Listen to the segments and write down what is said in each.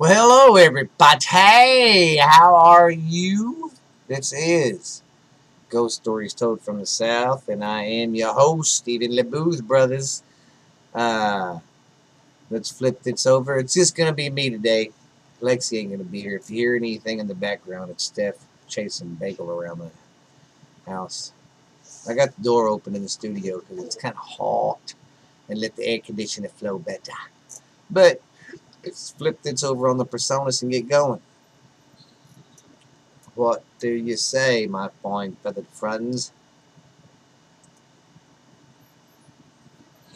Well, hello, everybody. Hey, how are you? This is Ghost Stories Told from the South, and I am your host, Stephen LeBooth, brothers. Uh, let's flip this over. It's just to be me today. Lexi ain't to be here. If you hear anything in the background, it's Steph chasing Bagel around the house. I got the door open in the studio because it's kind of hot and let the air conditioner flow better. But flip this over on the Presonus and get going. What do you say, my fine feathered friends?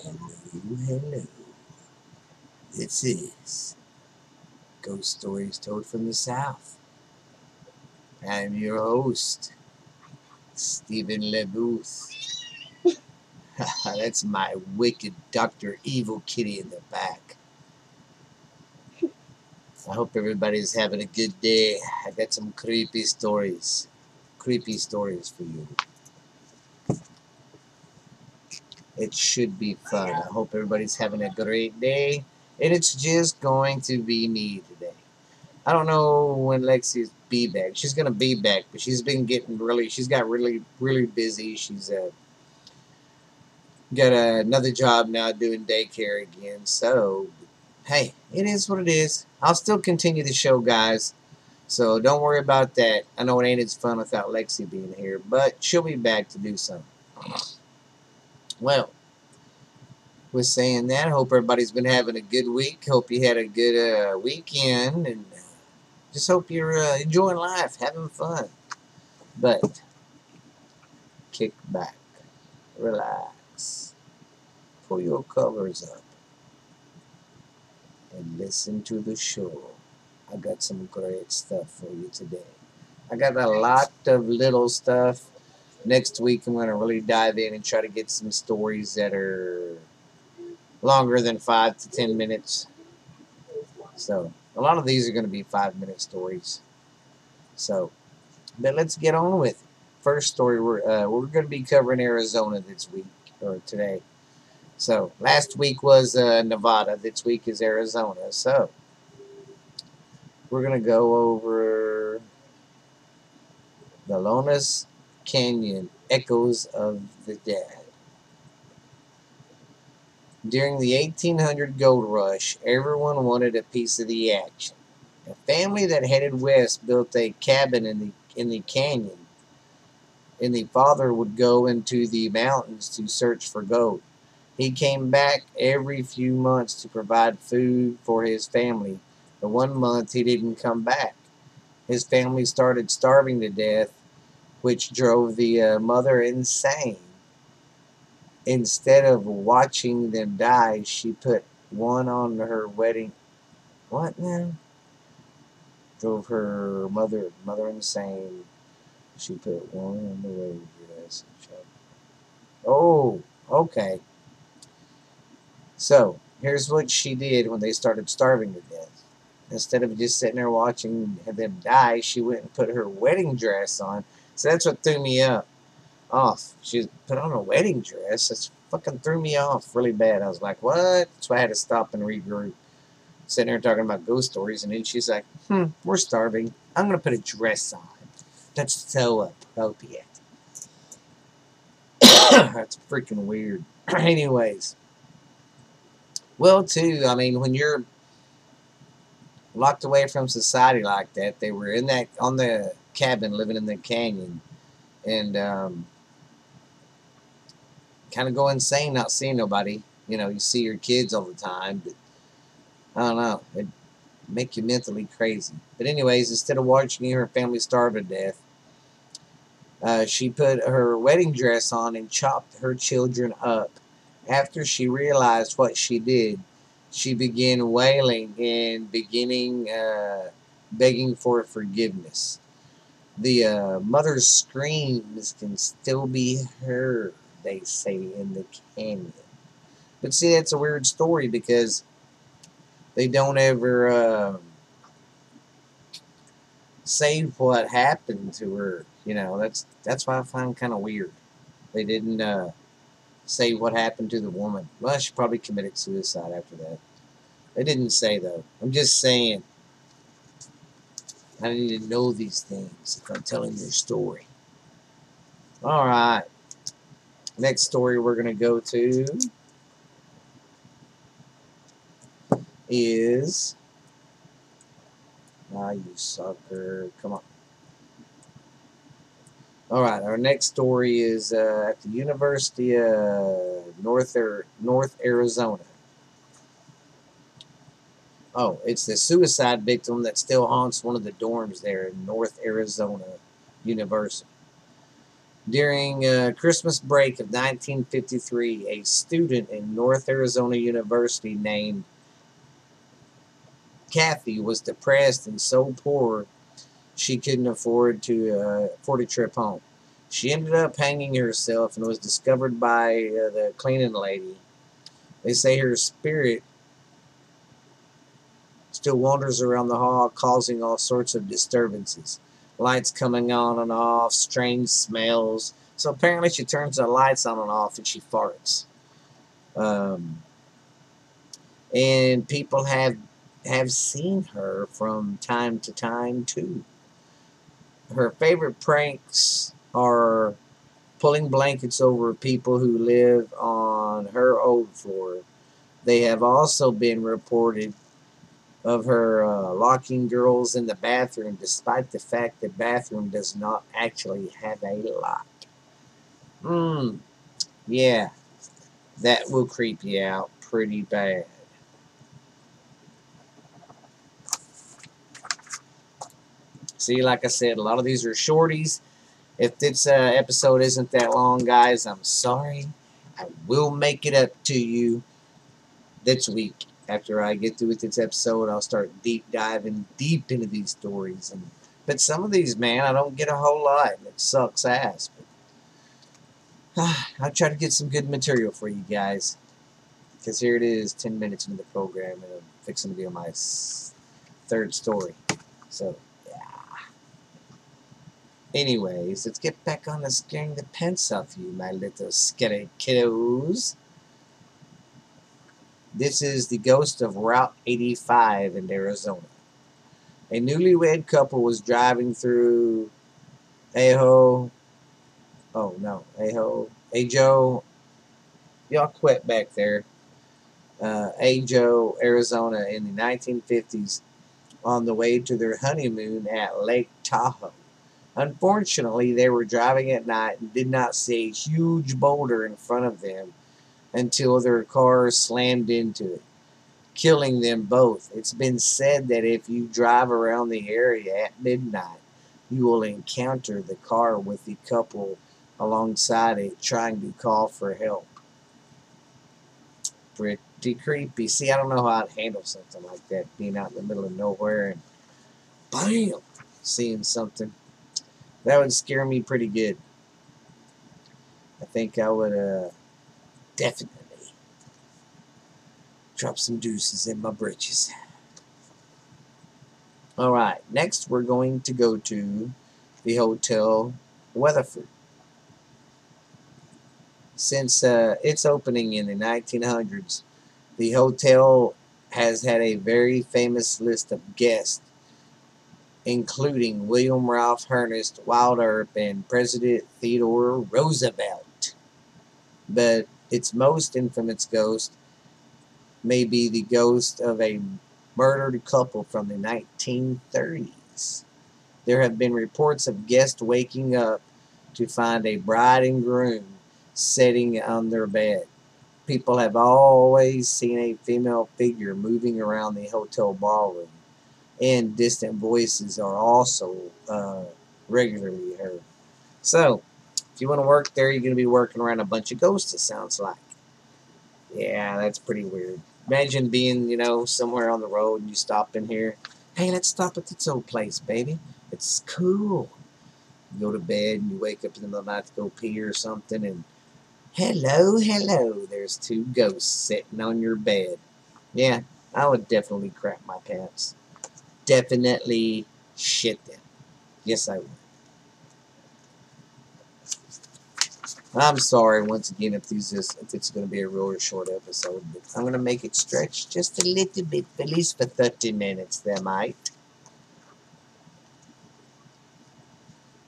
Hello, hello. This is Ghost Stories Told from the South. I'm your host, Stephen LeBooth. That's my wicked Dr. Evil Kitty in the back. I hope everybody's having a good day. I got some creepy stories. Creepy stories for you. It should be fun. I hope everybody's having a great day. And it's just going to be me today. I don't know when Lexi's be back. She's going to be back, but she's been getting really, she's got really, really busy. She's uh, got another job now doing daycare again. So, hey, it is what it is. I'll still continue the show, guys. So don't worry about that. I know it ain't as fun without Lexi being here, but she'll be back to do something. Well, with saying that, I hope everybody's been having a good week. Hope you had a good uh, weekend, and uh, just hope you're uh, enjoying life, having fun. But kick back, relax, pull your covers up and listen to the show. I got some great stuff for you today. I got a lot of little stuff. Next week, I'm going to really dive in and try to get some stories that are longer than five to ten minutes. So, a lot of these are going to be five minute stories. So, but let's get on with it. First story, we're, uh, we're going to be covering Arizona this week, or today. So last week was uh, Nevada. This week is Arizona. So we're going to go over the Lonas Canyon Echoes of the Dead. During the 1800 gold rush, everyone wanted a piece of the action. A family that headed west built a cabin in the in the canyon, and the father would go into the mountains to search for gold. He came back every few months to provide food for his family, but one month he didn't come back. His family started starving to death, which drove the uh, mother insane. Instead of watching them die, she put one on her wedding. What now? Drove her mother mother insane. She put one on the wedding dress. Oh, okay. So, here's what she did when they started starving to death. Instead of just sitting there watching them die, she went and put her wedding dress on. So that's what threw me up off. She put on a wedding dress. That's fucking threw me off really bad. I was like, what? So I had to stop and regroup. Sitting there talking about ghost stories, and then she's like, hmm, we're starving. I'm going to put a dress on. That's so appropriate. That's freaking weird. Anyways. Well, too, I mean, when you're locked away from society like that, they were in that, on the cabin, living in the canyon, and um, kind of go insane not seeing nobody. You know, you see your kids all the time, but I don't know, it make you mentally crazy. But anyways, instead of watching her family starve to death, uh, she put her wedding dress on and chopped her children up after she realized what she did, she began wailing and beginning uh, begging for forgiveness. The uh, mother's screams can still be heard, they say, in the canyon. But see, that's a weird story because they don't ever uh, say what happened to her. You know, that's that's why I find kind of weird. They didn't uh, say what happened to the woman. Well, she probably committed suicide after that. They didn't say, though. I'm just saying, I need to know these things if I'm telling your story. All right. Next story we're going to go to is. Ah, you sucker. Come on. All right, our next story is uh, at the University of North, North Arizona. Oh, it's the suicide victim that still haunts one of the dorms there in North Arizona University. During uh, Christmas break of 1953, a student in North Arizona University named Kathy was depressed and so poor she couldn't afford to uh, afford a trip home. She ended up hanging herself and was discovered by uh, the cleaning lady. They say her spirit still wanders around the hall, causing all sorts of disturbances. Lights coming on and off, strange smells. So apparently she turns the lights on and off and she farts. Um, and people have have seen her from time to time too her favorite pranks are pulling blankets over people who live on her old floor. They have also been reported of her uh, locking girls in the bathroom despite the fact the bathroom does not actually have a lock. Hmm, yeah, that will creep you out pretty bad. See, like I said, a lot of these are shorties. If this uh, episode isn't that long, guys, I'm sorry. I will make it up to you this week. After I get through with this episode, I'll start deep diving deep into these stories. And But some of these, man, I don't get a whole lot. It sucks ass. But uh, I'll try to get some good material for you guys. Because here it is, 10 minutes into the program, and I'm fixing to be on my third story. So, Anyways, let's get back on to scaring the pants off you, my little scary kiddos. This is the ghost of Route 85 in Arizona. A newlywed couple was driving through Ajo. Oh no, Ajo. Ajo. Y'all quit back there. Uh, Ajo, Arizona in the 1950s on the way to their honeymoon at Lake Tahoe. Unfortunately, they were driving at night and did not see a huge boulder in front of them until their car slammed into it, killing them both. It's been said that if you drive around the area at midnight, you will encounter the car with the couple alongside it trying to call for help. Pretty creepy. See, I don't know how I'd handle something like that, being out in the middle of nowhere and bam, seeing something. That would scare me pretty good. I think I would uh, definitely drop some deuces in my britches. Alright, next we're going to go to the Hotel Weatherford. Since uh, its opening in the 1900s, the hotel has had a very famous list of guests including William Ralph Ernest Winthrop and President Theodore Roosevelt. But its most infamous ghost may be the ghost of a murdered couple from the 1930s. There have been reports of guests waking up to find a bride and groom sitting on their bed. People have always seen a female figure moving around the hotel ballroom and distant voices are also uh, regularly heard. So, if you want to work there, you're going to be working around a bunch of ghosts, it sounds like. Yeah, that's pretty weird. Imagine being, you know, somewhere on the road and you stop in here. Hey, let's stop at this old place, baby. It's cool. You go to bed and you wake up in the middle of the night to go pee or something and hello, hello, there's two ghosts sitting on your bed. Yeah, I would definitely crap my pants definitely shit them. Yes, I would. I'm sorry once again if this is if it's going to be a really short episode, but I'm going to make it stretch just a little bit, at least for 30 minutes. There might.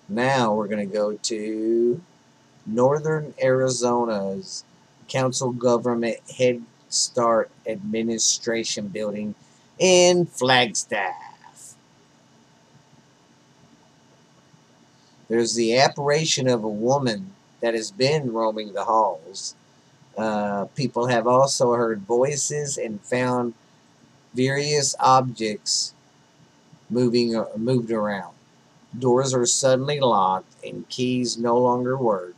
Now we're going to go to Northern Arizona's Council Government Head Start Administration Building in Flagstaff. There's the apparition of a woman that has been roaming the halls. Uh, people have also heard voices and found various objects moving uh, moved around. Doors are suddenly locked and keys no longer work.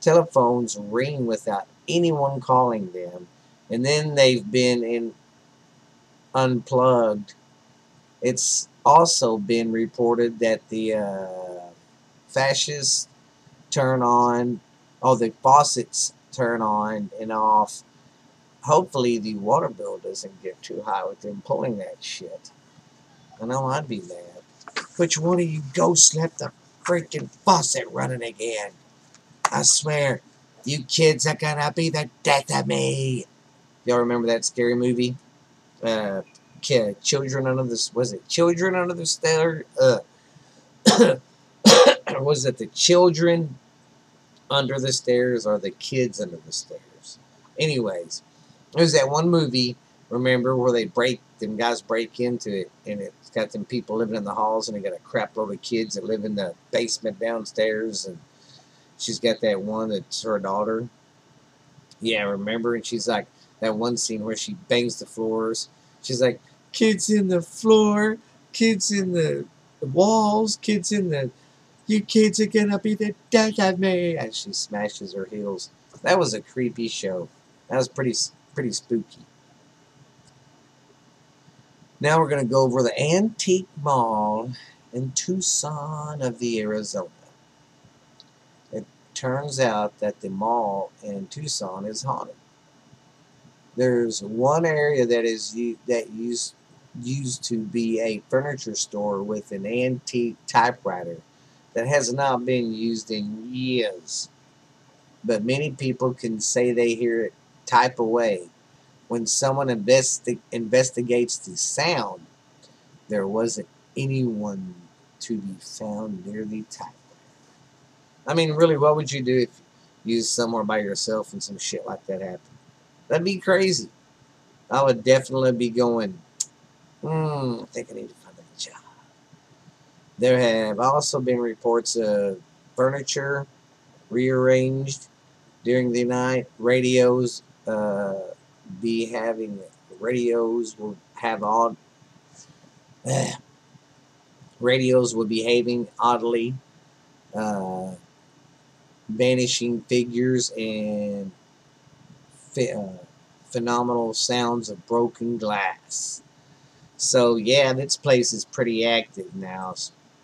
Telephones ring without anyone calling them, and then they've been in unplugged. It's also been reported that the uh, fascists turn on, oh, the faucets turn on and off. Hopefully, the water bill doesn't get too high with them pulling that shit. I know I'd be mad. Which one of you ghosts left the freaking faucet running again? I swear, you kids are gonna be the death of me. Y'all remember that scary movie? Uh, children under the was it children under the stairs? Uh, was it the children under the stairs or the kids under the stairs? Anyways, there's that one movie. Remember where they break them guys break into it and it's got them people living in the halls and they got a crap load of kids that live in the basement downstairs and she's got that one that's her daughter. Yeah, remember? And she's like that one scene where she bangs the floors. She's like, kids in the floor, kids in the walls, kids in the you kids are gonna be the death of me and she smashes her heels. That was a creepy show. That was pretty pretty spooky. Now we're going to go over the Antique Mall in Tucson of the Arizona. It turns out that the mall in Tucson is haunted. There's one area that is that used used to be a furniture store with an antique typewriter that has not been used in years. But many people can say they hear it type away when someone investi investigates the sound, there wasn't anyone to be found near the typewriter. I mean, really, what would you do if you was somewhere by yourself and some shit like that happened? That'd be crazy. I would definitely be going, hmm, I think I need to find a job. There have also been reports of furniture rearranged during the night, radios uh, be having radios will have odd uh, radios will behaving oddly uh, vanishing figures and phenomenal sounds of broken glass. So yeah this place is pretty active now.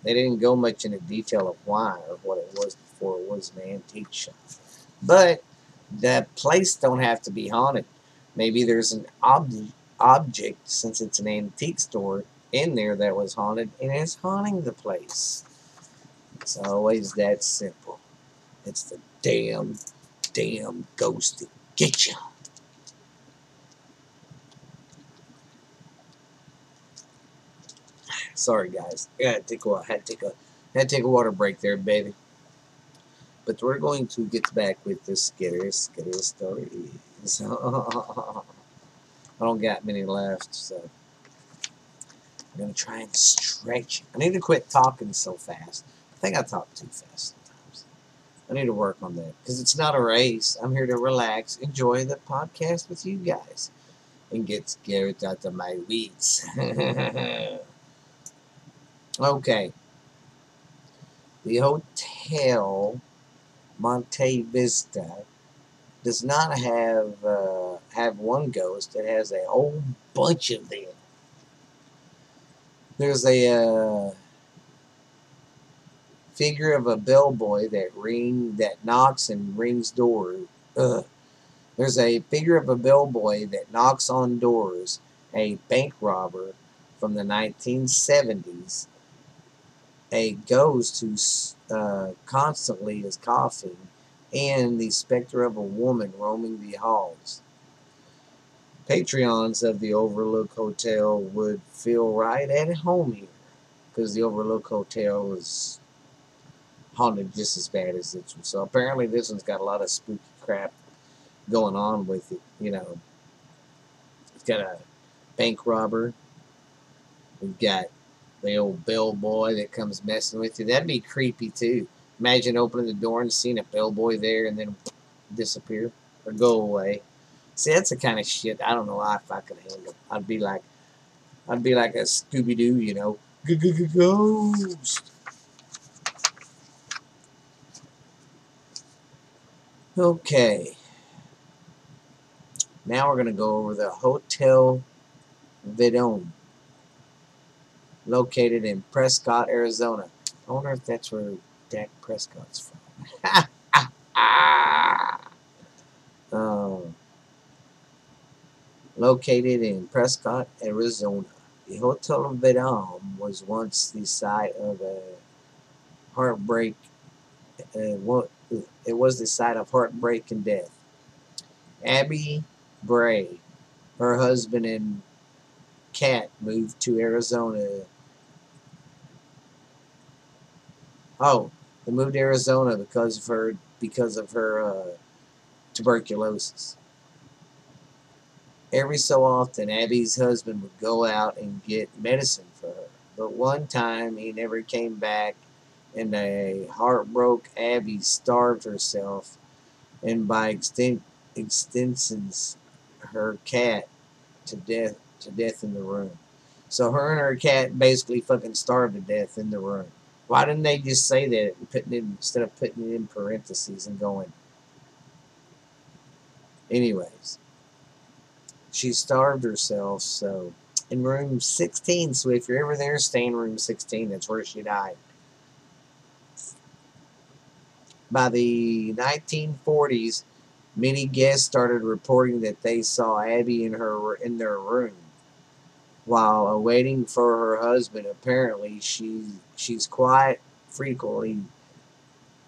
They didn't go much into detail of why or what it was before it was an antique shop but the place don't have to be haunted. Maybe there's an ob object, since it's an antique store, in there that was haunted and is haunting the place. It's always that simple. It's the damn, damn ghost that get you. Sorry, guys. I had to take a had to take a had to take a water break there, baby. But we're going to get back with the scary, scary story. So I don't got many left, so I'm gonna try and stretch. I need to quit talking so fast. I think I talk too fast. I need to work on that because it's not a race. I'm here to relax, enjoy the podcast with you guys, and get scared out of my weeds. okay. The hotel Monte Vista does not have uh, have one ghost. It has a whole bunch of them. There's a uh, figure of a bellboy that ring that knocks and rings doors. There's a figure of a bellboy that knocks on doors. A bank robber from the 1970s. A ghost who uh, constantly is coughing and the specter of a woman roaming the halls. Patreons of the Overlook Hotel would feel right at home here because the Overlook Hotel is haunted just as bad as this one. So apparently this one's got a lot of spooky crap going on with it. You know, it's got a bank robber. We've got the old bellboy that comes messing with you. That'd be creepy too. Imagine opening the door and seeing a bellboy there and then disappear or go away. See, that's the kind of shit I don't know if I could handle. I'd be like, I'd be like a Scooby Doo, you know, ghost. Okay. Now we're gonna go over the Hotel Vidom, located in Prescott, Arizona. I wonder if that's where Dak Prescott's from. um, located in Prescott, Arizona. The Hotel Vidom was once the site of a heartbreak. Uh, it was the site of heartbreak and death. Abby Bray, her husband and cat moved to Arizona. Oh, they moved to Arizona because of her because of her uh, tuberculosis. Every so often, Abby's husband would go out and get medicine for her. But one time, he never came back, and a heart broke Abby starved herself, and by extent, extensions, her cat to death to death in the room. So her and her cat basically fucking starved to death in the room. Why didn't they just say that and putting it instead of putting it in parentheses and going? Anyways, she starved herself. So in room 16. So if you're ever there, stay in room 16. That's where she died. By the 1940s, many guests started reporting that they saw Abby in her in their room while awaiting for her husband. Apparently, she she's quiet frequently.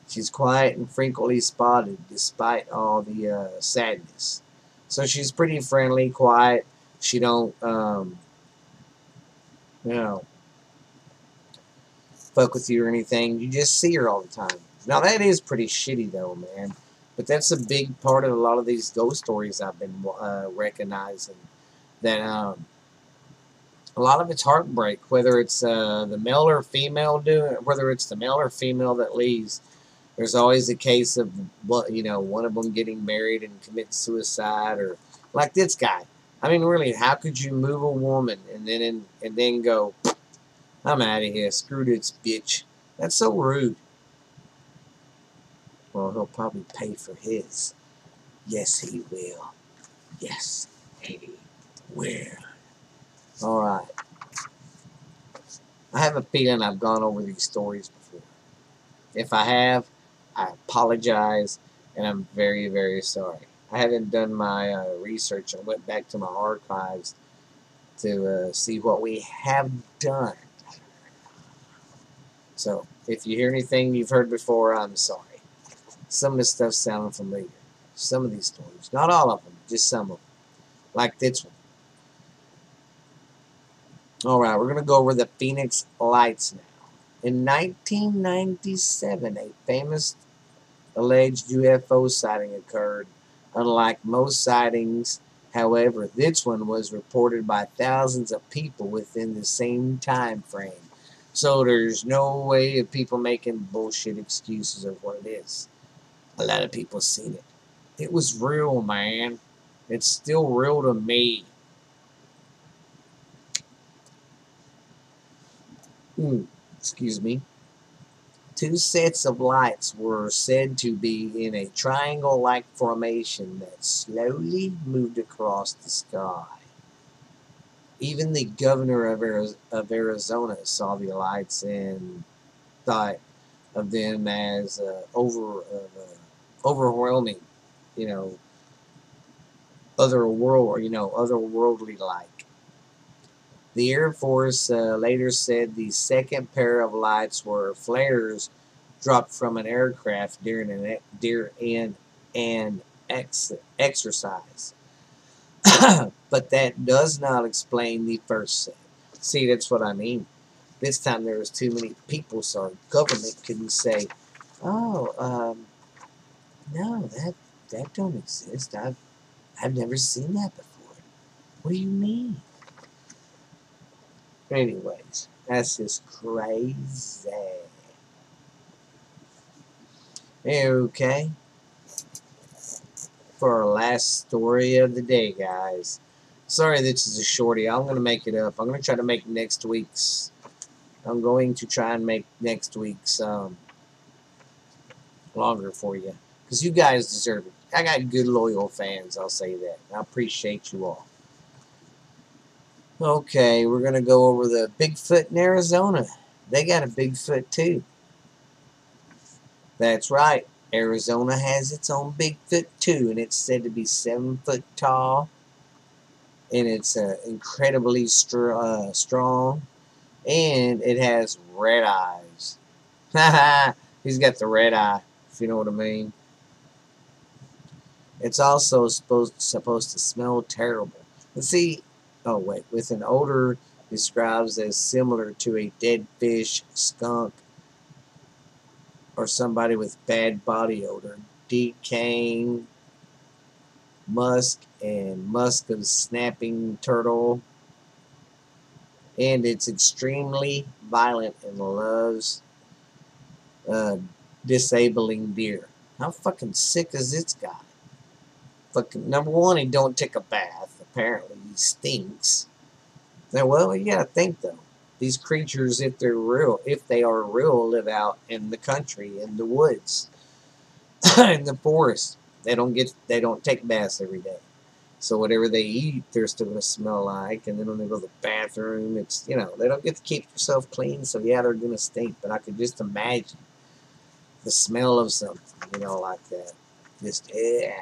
She's quiet and frequently spotted, despite all the uh, sadness. So she's pretty friendly, quiet. She don't, um, you know, fuck with you or anything. You just see her all the time. Now that is pretty shitty, though, man. But that's a big part of a lot of these ghost stories I've been uh, recognizing. That um, a lot of it's heartbreak, whether it's uh, the male or female doing, whether it's the male or female that leaves. There's always a case of what you know, one of them getting married and commit suicide, or like this guy. I mean, really, how could you move a woman and then and, and then go, I'm out of here, screw this bitch? That's so rude. Well, he'll probably pay for his. Yes, he will. Yes, he will. Alright. I have a feeling I've gone over these stories before. If I have, I apologize, and I'm very, very sorry. I haven't done my uh, research. I went back to my archives to uh, see what we have done. So, if you hear anything you've heard before, I'm sorry. Some of this stuff sounded familiar. Some of these stories. Not all of them, just some of them. Like this one. Alright, we're going to go over the Phoenix Lights now. In 1997, a famous alleged UFO sighting occurred. Unlike most sightings, however, this one was reported by thousands of people within the same time frame. So there's no way of people making bullshit excuses of what it is. A lot of people seen it. It was real, man. It's still real to me. Hmm, excuse me. Two sets of lights were said to be in a triangle-like formation that slowly moved across the sky. Even the governor of Arizona saw the lights and thought of them as uh, over uh, overwhelming, you know, other world, or you know, otherworldly like. The Air Force uh, later said the second pair of lights were flares dropped from an aircraft during an, during an ex, exercise. but that does not explain the first set. See, that's what I mean. This time there was too many people, so government couldn't say, Oh, um, no, that that don't exist. I've I've never seen that before. What do you mean? Anyways, that's just crazy. Okay. For our last story of the day, guys. Sorry this is a shorty. I'm going to make it up. I'm going to try to make next week's... I'm going to try and make next week's um, longer for you. Because you guys deserve it. I got good, loyal fans, I'll say that. I appreciate you all. Okay, we're going to go over the Bigfoot in Arizona. They got a Bigfoot, too. That's right. Arizona has its own Bigfoot, too, and it's said to be seven foot tall. And it's uh, incredibly str uh, strong. And it has red eyes. He's got the red eye, if you know what I mean. It's also supposed supposed to smell terrible. Let's see. Oh wait, with an odor describes as similar to a dead fish, skunk, or somebody with bad body odor. Decaying musk and musk of snapping turtle. And it's extremely violent and loves uh, disabling deer. How fucking sick is this guy? Fucking number one, he don't take a bath. Apparently, he stinks. Now, well, you gotta think though. These creatures, if they're real, if they are real, live out in the country, in the woods, in the forest. They don't get, they don't take baths every day. So whatever they eat, they're still gonna smell like. And then when they go to the bathroom, it's you know they don't get to keep themselves clean. So yeah, they're gonna stink. But I could just imagine the smell of something, you know, like that. Just yeah.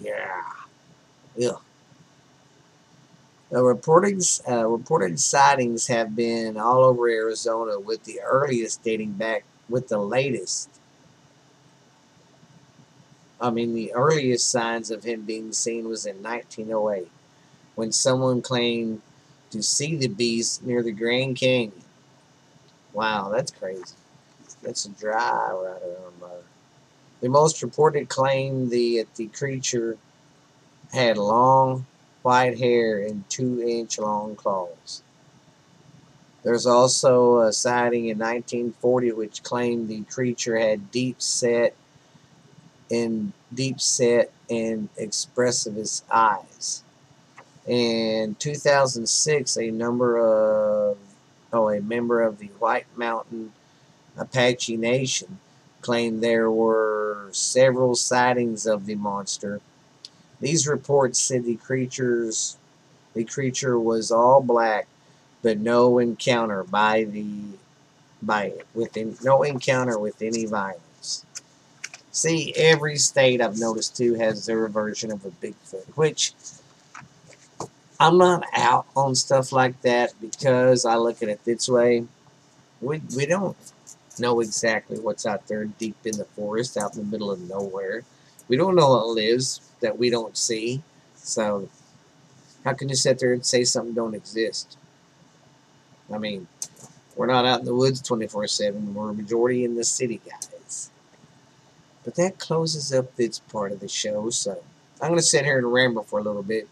Yeah. Yeah. The reported, uh, reported sightings have been all over Arizona, with the earliest dating back with the latest. I mean, the earliest signs of him being seen was in 1908, when someone claimed to see the beast near the Grand Canyon. Wow, that's crazy. That's a dry right around there. The most reported claim the, the creature had long white hair and two-inch long claws. There's also a sighting in 1940 which claimed the creature had deep set and deep set and expressive eyes. In 2006, a number of oh, a member of the White Mountain Apache Nation claimed there were several sightings of the monster. These reports said the creatures the creature was all black, but no encounter by the by it within no encounter with any violence. See, every state I've noticed too has their version of a Bigfoot, which I'm not out on stuff like that because I look at it this way. We we don't know exactly what's out there deep in the forest, out in the middle of nowhere. We don't know what lives that we don't see. So, how can you sit there and say something don't exist? I mean, we're not out in the woods 24-7. We're a majority in the city, guys. But that closes up this part of the show, so I'm going to sit here and ramble for a little bit,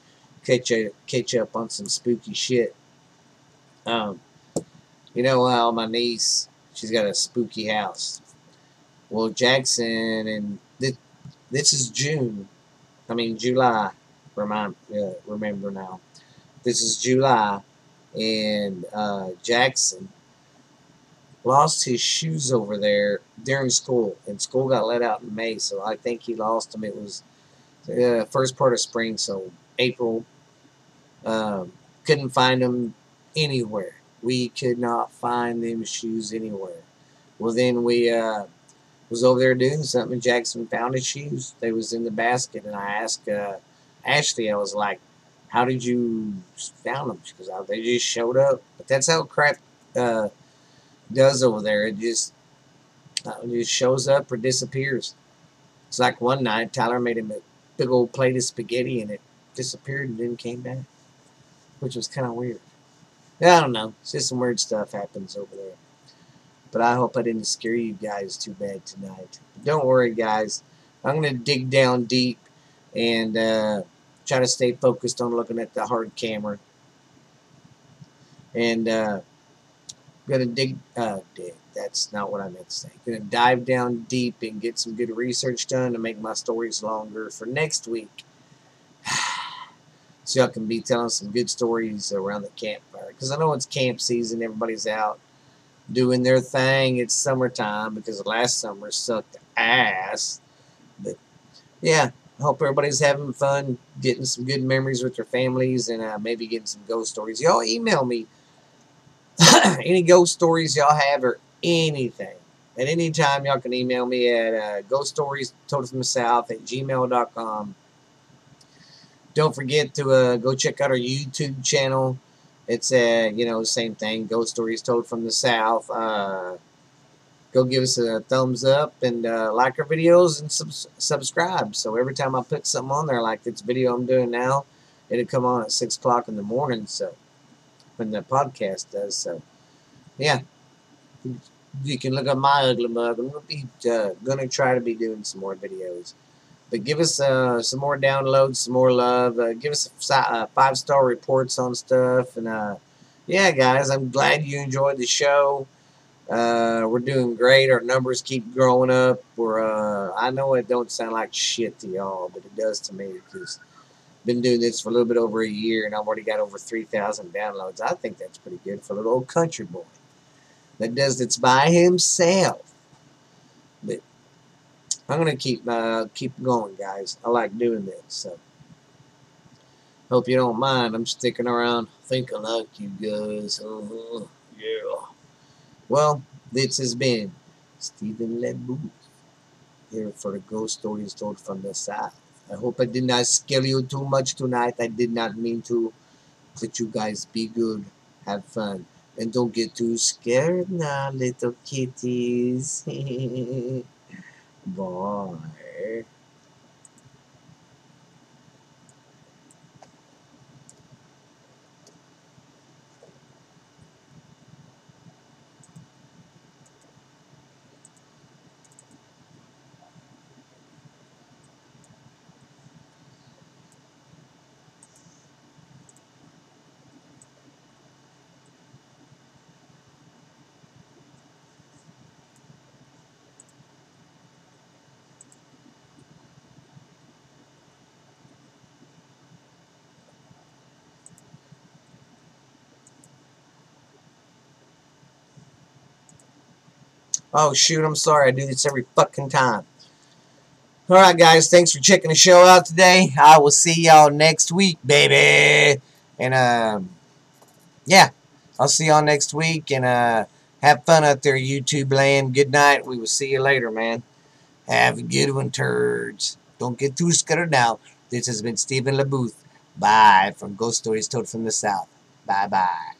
catch, you, catch up on some spooky shit. Um, you know how my niece She's got a spooky house. Well, Jackson, and th this is June. I mean, July. Remind, uh, remember now. This is July, and uh, Jackson lost his shoes over there during school, and school got let out in May, so I think he lost them. It was uh, first part of spring, so April. Um, couldn't find them anywhere we could not find them shoes anywhere. Well, then we uh, was over there doing something. Jackson found his shoes. They was in the basket, and I asked uh, Ashley. I was like, "How did you found them?" Because they just showed up. But that's how crap uh, does over there. It just uh, it just shows up or disappears. It's like one night Tyler made him a big old plate of spaghetti, and it disappeared and then came back, which was kind of weird. Yeah, I don't know. It's just some weird stuff happens over there. But I hope I didn't scare you guys too bad tonight. Don't worry, guys. I'm going to dig down deep and uh, try to stay focused on looking at the hard camera. And uh, I'm going to dig, uh, dig. That's not what I meant to say. Going to dive down deep and get some good research done to make my stories longer for next week. so y'all can be telling some good stories around the campfire. Because I know it's camp season. Everybody's out doing their thing. It's summertime because last summer sucked ass. But yeah, hope everybody's having fun, getting some good memories with their families, and uh, maybe getting some ghost stories. Y'all email me any ghost stories y'all have or anything. At any time, y'all can email me at uh, ghost stories told from the south at gmail.com. Don't forget to uh, go check out our YouTube channel. It's uh, you know, same thing. Ghost stories told from the south. Uh, go give us a thumbs up and uh, like our videos and sub subscribe. So every time I put something on there, like this video I'm doing now, it'll come on at six o'clock in the morning. So when the podcast does. So yeah, you can look at my ugly mug. I'm gonna be uh, gonna try to be doing some more videos. But give us uh, some more downloads, some more love. Uh, give us uh, five star reports on stuff. And uh, yeah, guys, I'm glad you enjoyed the show. Uh, we're doing great. Our numbers keep growing up. We're I know it don't sound like shit to y'all, but it does to me because been doing this for a little bit over a year, and I've already got over 3,000 downloads. I think that's pretty good for a little old country boy that does this by himself. But I'm gonna keep uh, keep going, guys. I like doing this, so hope you don't mind. I'm sticking around. I think I like you guys. Uh. Yeah. Well, this has been Stephen LeBooth here for the ghost stories told from the south. I hope I did not scare you too much tonight. I did not mean to. But you guys be good. Have fun. And don't get too scared now, little kitties. Bye. Oh, shoot, I'm sorry. I do this every fucking time. Alright, guys. Thanks for checking the show out today. I will see y'all next week, baby. And, um, yeah. I'll see y'all next week. And, uh, have fun out there, YouTube land. Good night. We will see you later, man. Have a good one, turds. Don't get too scared now. This has been Stephen LeBooth. Bye from Ghost Stories Told from the South. Bye-bye.